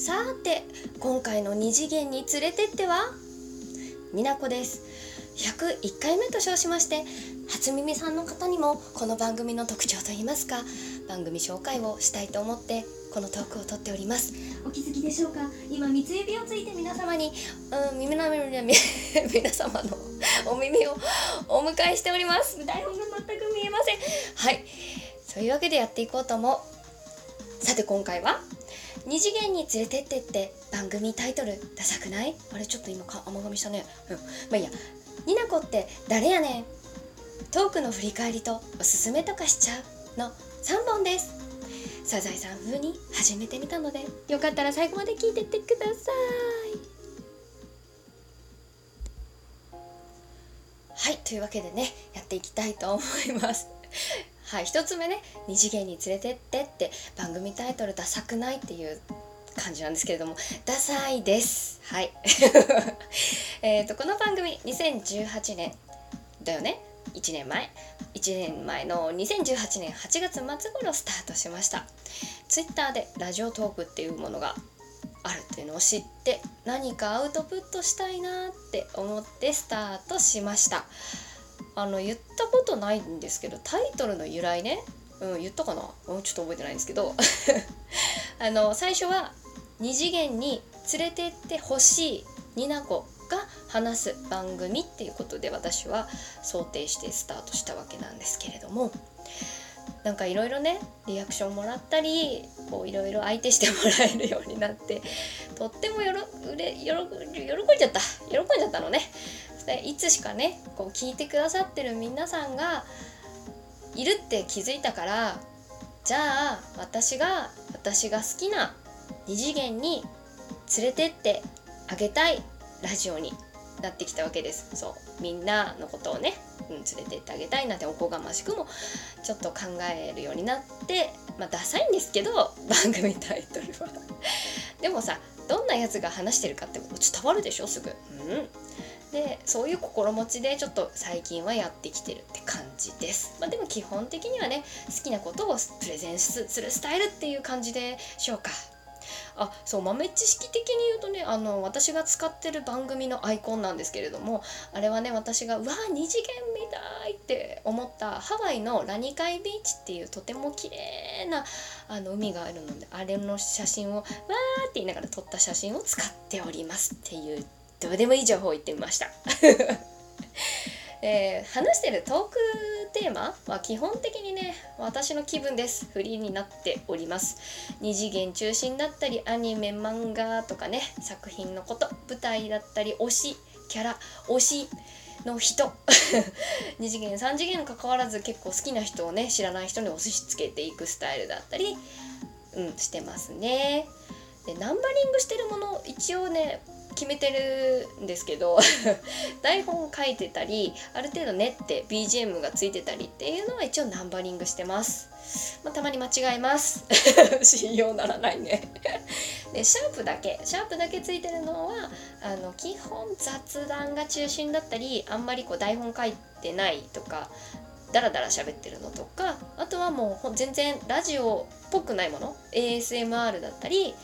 さて今回の二次元に連れてっては？みなこです。101回目と称しまして初耳さんの方にもこの番組の特徴といいますか番組紹介をしたいと思ってこのトークをとっております。お気づきでしょうか？今三つ指をついて皆様に、うん、耳の 皆様の お耳をお迎えしております。台本が全く見えません。はい。そういうわけでやっていこうと思うさて今回は？二次元に連れてってって番組タイトルダサくない？あれちょっと今か甘噛みしたね。うん。まあいいや。になこって誰やねん。トークの振り返りとおすすめとかしちゃう？の3本です。サザエさん風に始めてみたのでよかったら最後まで聞いてってください。はいというわけでねやっていきたいと思います。はい1つ目ね「二次元に連れてって」って番組タイトルダサくないっていう感じなんですけれどもダサいです。はい。えとこの番組2018年だよね？1年前。1年前の2018年8月末頃スタートしました。ツイッターでラジオトークっていうものがあるっていうのを知って何かアウトプットしたいなって思ってスタートしました。あの言ったことないんですけどタイトルの由来ね、うん、言ったかな、うん、ちょっと覚えてないんですけど。あの最初は二次元に連れてってほしいニナコが話す番組っていうことで私は想定してスタートしたわけなんですけれども。なんかいろいろねリアクションもらったりいろいろ相手してもらえるようになってとってもよろうれ喜んじゃった。喜んじゃったのね。でいつしかねこう聞いてくださってる皆さんがいるって気づいたからじゃあ私が私が好きな二次元に連れてってあげたいラジオになってきたわけです。そうみんなのことをね、うん、連れてってあげたいなんておこがましくもちょっと考えるようになってまあダサいんですけど番組タイトルは。でもさどんなやつが話してるかって伝わるでしょすぐ。うん。でそういう心持ちでちょっと最近はやってきてるって感じです、まあ、でも基本的にはね好きなことをプレゼンするスタイルっていう感じでしょうか。あそう豆知識的に言うとねあの私が使ってる番組のアイコンなんですけれどもあれはね私がうわ二次元みたいって思ったハワイのラニカイビーチっていうとても綺麗なあの海があるのであれの写真をわーって言いながら撮った写真を使っておりますっていうどうでもいい情報を言ってみました。えー、話してるトークテーマは基本的にね私の気分です。フリーになっております。二次元中心だったりアニメ漫画とかね作品のこと舞台だったり推しキャラ推しの人。二次元3次元関わらず結構好きな人をね知らない人に押し付けていくスタイルだったりうんしてますね。でナンバリングしてるもの一応ね決めてるんですけど 台本書いてたりある程度練って BGM がついてたりっていうのは一応ナンバリングしてます、まあ、たまに間違えます。信用ならないね。でシャープだけ。シャープだけついてるのはあの基本雑談が中心だったりあんまりこう台本書いてないとかダラダラ喋ってるのとかあとはもう全然ラジオっぽくないもの？ASMR だったり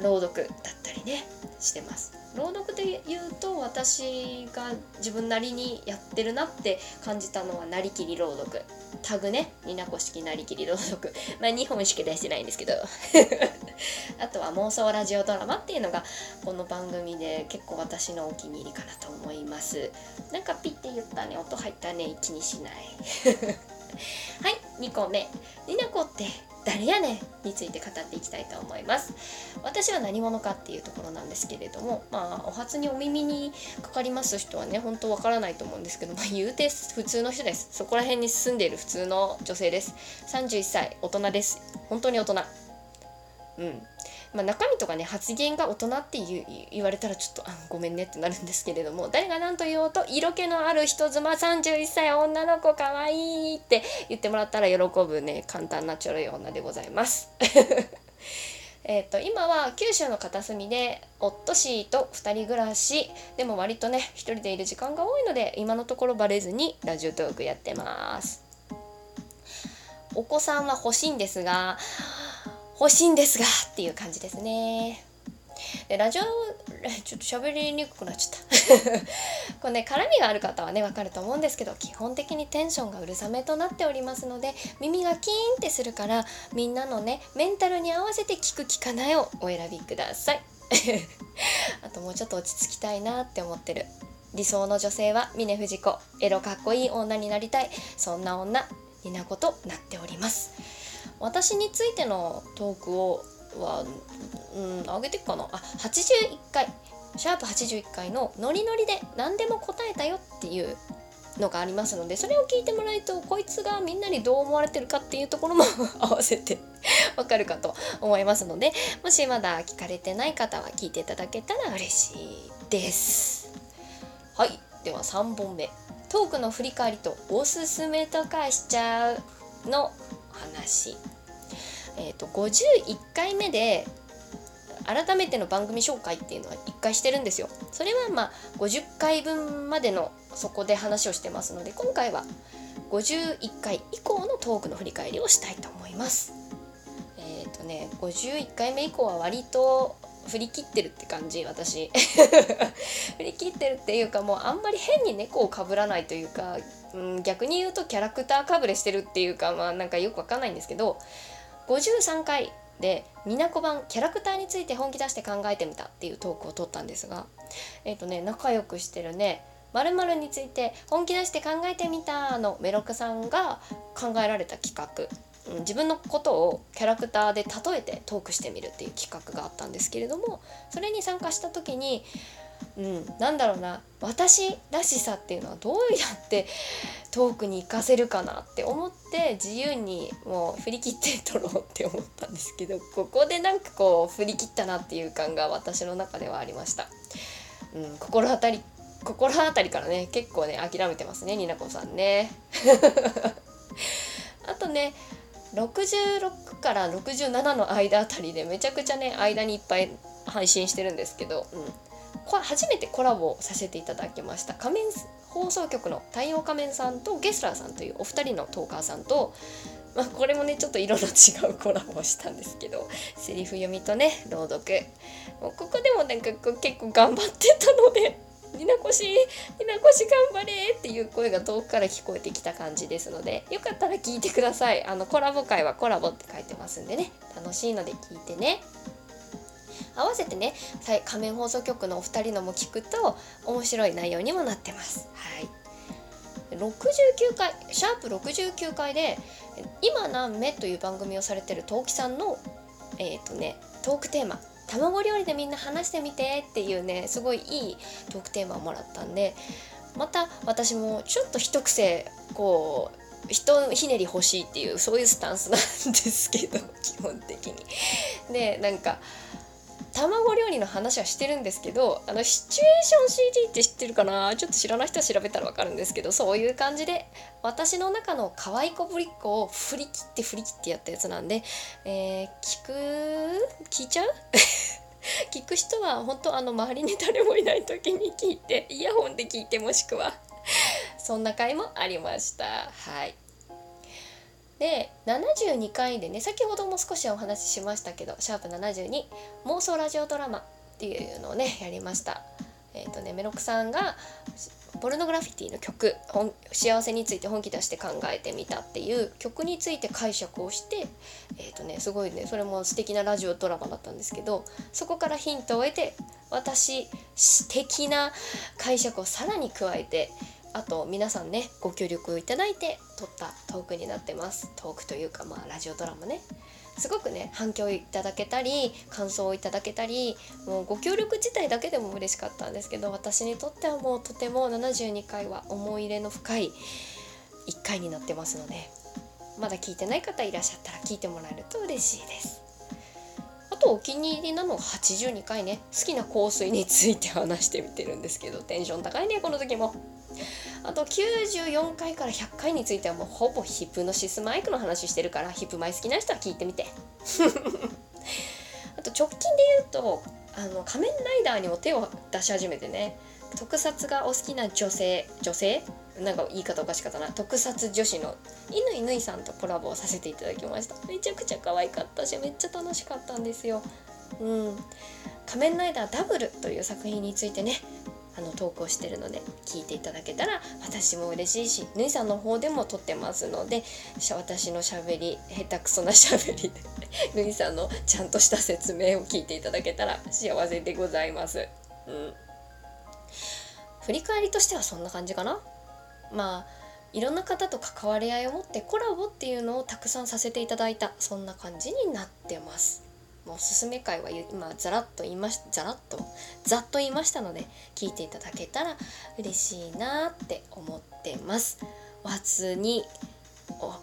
朗読だったりねしてます。朗読で言うと私が自分なりにやってるなって感じたのはなりきり朗読。タグね。ニナコ式なりきり朗読。まあ2本しか出してないんですけど。あとは妄想ラジオドラマっていうのがこの番組で結構私のお気に入りかなと思います。なんかピッて言ったね。音入ったね。気にしない。はい。2個目。ニナコって誰やねんについて語っていきたいと思います。私は何者かっていうところなんですけれどもまあお初にお耳にかかります人はね本当わからないと思うんですけど、まあ、言うて普通の人です。そこら辺に住んでいる普通の女性です。31歳大人です。本当に大人。うん。まあ、中身とかね発言が大人って言われたらちょっとあごめんねってなるんですけれども誰が何と言おうと色気のある人妻31歳女の子かわいいって言ってもらったら喜ぶね簡単なちょろい女でございます。えっと今は九州の片隅で夫氏と2人暮らしでも割とね1人でいる時間が多いので今のところバレずにラジオトークやってますお子さんは欲しいんですが欲しいんですがっていう感じですね。でラジオ ちょっと喋りにくくなっちゃった。これね絡みがある方はねわかると思うんですけど基本的にテンションがうるさめとなっておりますので耳がキーンってするからみんなのねメンタルに合わせて聞く聞かないをお選びください。あともうちょっと落ち着きたいなって思ってる。理想の女性は峰不二子。エロかっこいい女になりたい。そんな女になことなっております。私についてのトークをはうん上げていくかな？あ81回。シャープ81回のノリノリで何でも答えたよっていうのがありますのでそれを聞いてもらうとこいつがみんなにどう思われてるかっていうところも 合わせて わかるかと思いますのでもしまだ聞かれてない方は聞いていただけたら嬉しいです。はい。では3本目。トークの振り返りとおすすめとかしちゃうの。話えーと、51回目で改めての番組紹介っていうのは1回してるんですよ。それはまあ50回分までのそこで話をしてますので今回は51回以降のトークの振り返りをしたいと思います。えっ、ー、とね51回目以降は割と振り切ってるって感じ私。振り切ってるっていうかもうあんまり変に猫をかぶらないというか、うん、逆に言うとキャラクターかぶれしてるっていうかまあなんかよくわかんないんですけど53回で美奈子版キャラクターについて本気出して考えてみたっていうトークを取ったんですがえっ、ー、とね仲良くしてるね〇〇について本気出して考えてみたのメロクさんが考えられた企画。自分のことをキャラクターで例えてトークしてみるっていう企画があったんですけれどもそれに参加した時にうん、なんだろうな私らしさっていうのはどうやって トークに活かせるかなって思って自由にもう振り切って撮ろうって思ったんですけどここでなんかこう振り切ったなっていう感が私の中ではありました。うん、心当たり心当たりからね結構ね諦めてますねになこさんね。あとね66から67の間あたりでめちゃくちゃね間にいっぱい配信してるんですけど、うん、これ初めてコラボさせていただきました。仮面放送局の太陽仮面さんとゲスラーさんというお二人のトーカーさんと、まあ、これもねちょっと色の違うコラボをしたんですけどセリフ読みとね朗読。もうここでもなんか結構頑張ってたので「になこしになこし頑張れ!」っていう声が遠くから聞こえてきた感じですのでよかったら聞いてくださいあのコラボ会はコラボって書いてますんでね楽しいので聞いてね。合わせてね仮面放送局のお二人のも聞くと面白い内容にもなってます。はい69回シャープ69回で「今何目?」という番組をされてる陶器さんのえっ、ー、とねトークテーマ「卵料理でみんな話してみて」っていうねすごいいいトークテーマをもらったんでまた私もちょっと一癖こう人ひねり欲しいっていうそういうスタンスなんですけど基本的に。でなんか卵料理の話はしてるんですけどあのシチュエーション CD って知ってるかな？ちょっと知らない人は調べたら分かるんですけどそういう感じで私の中の可愛い子ぶりっ子を振り切って振り切ってやったやつなんで、えー、聞く？聞いちゃう？聞く人は本当あの周りに誰もいない時に聞いてイヤホンで聞いてもしくはそんな回もありました。はい。で72回でね先ほども少しお話ししましたけど「シャープ #72 妄想ラジオドラマ」っていうのをね やりました。えっ、ー、とねメロクさんがポルノグラフィティの曲「幸せについて本気出して考えてみた」っていう曲について解釈をしてえっ、ー、とねすごいねそれも素敵なラジオドラマだったんですけどそこからヒントを得て私素敵な解釈をさらに加えてあと皆さんねご協力をいただいて撮ったトークになってます。トークというかまあラジオドラマね。すごくね反響いただけたり感想をいただけたりもうご協力自体だけでも嬉しかったんですけど私にとってはもうとても72回は思い入れの深い1回になってますのでまだ聞いてない方いらっしゃったら聞いてもらえると嬉しいです。あとお気に入りなのが82回ね好きな香水について話してみてるんですけどテンション高いねこの時も。あと94回から100回についてはもうほぼヒプノシスマイクの話してるからヒップマイ好きな人は聞いてみて。あと直近で言うとあの仮面ライダーにも手を出し始めてね。特撮がお好きな女性女性？なんか言い方おかしかったな。特撮女子の乾ぬいさんとコラボをさせていただきました。めちゃくちゃ可愛かったしめっちゃ楽しかったんですよ。うん。仮面ライダーダブルという作品についてねあの投稿してるので聞いていただけたら私も嬉しいしぬいさんの方でも撮ってますので私のしゃべり下手くそなしゃべりで ぬいさんのちゃんとした説明を聞いていただけたら幸せでございます。うん、振り返りとしてはそんな感じかな？まあいろんな方と関わり合いを持ってコラボっていうのをたくさんさせていただいたそんな感じになってます。おすすめ会は今ざらっと言いましざらっとざっと言いましたので聞いていただけたら嬉しいなって思ってます。お初に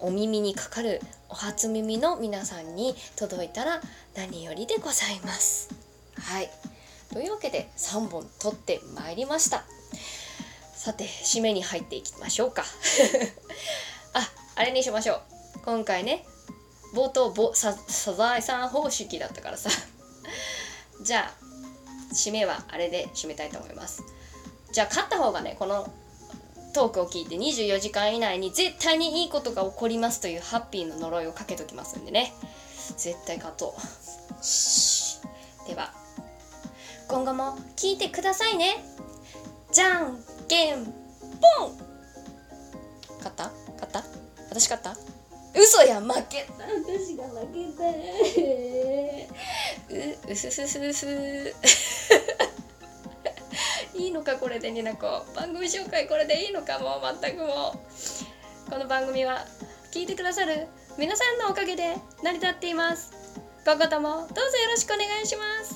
お耳にかかるお初耳の皆さんに届いたら何よりでございます。はい。というわけで3本撮ってまいりました。さて締めに入っていきましょうか。ああれにしましょう。今回ね冒頭ぼササザエさん方式だったからさ。じゃあ締めはあれで締めたいと思います。じゃあ勝った方がねこのトークを聞いて24時間以内に絶対にいいことが起こりますというハッピーの呪いをかけときますんでね。絶対勝とう。では今後も聞いてくださいね。じゃんけんぽん。勝った？勝った？私勝った？嘘や負けた。私が負けたううすすすすいいのかこれでになこ番組紹介これでいいのかもう全くもうこの番組は聞いてくださる皆さんのおかげで成り立っています今後ともどうぞよろしくお願いします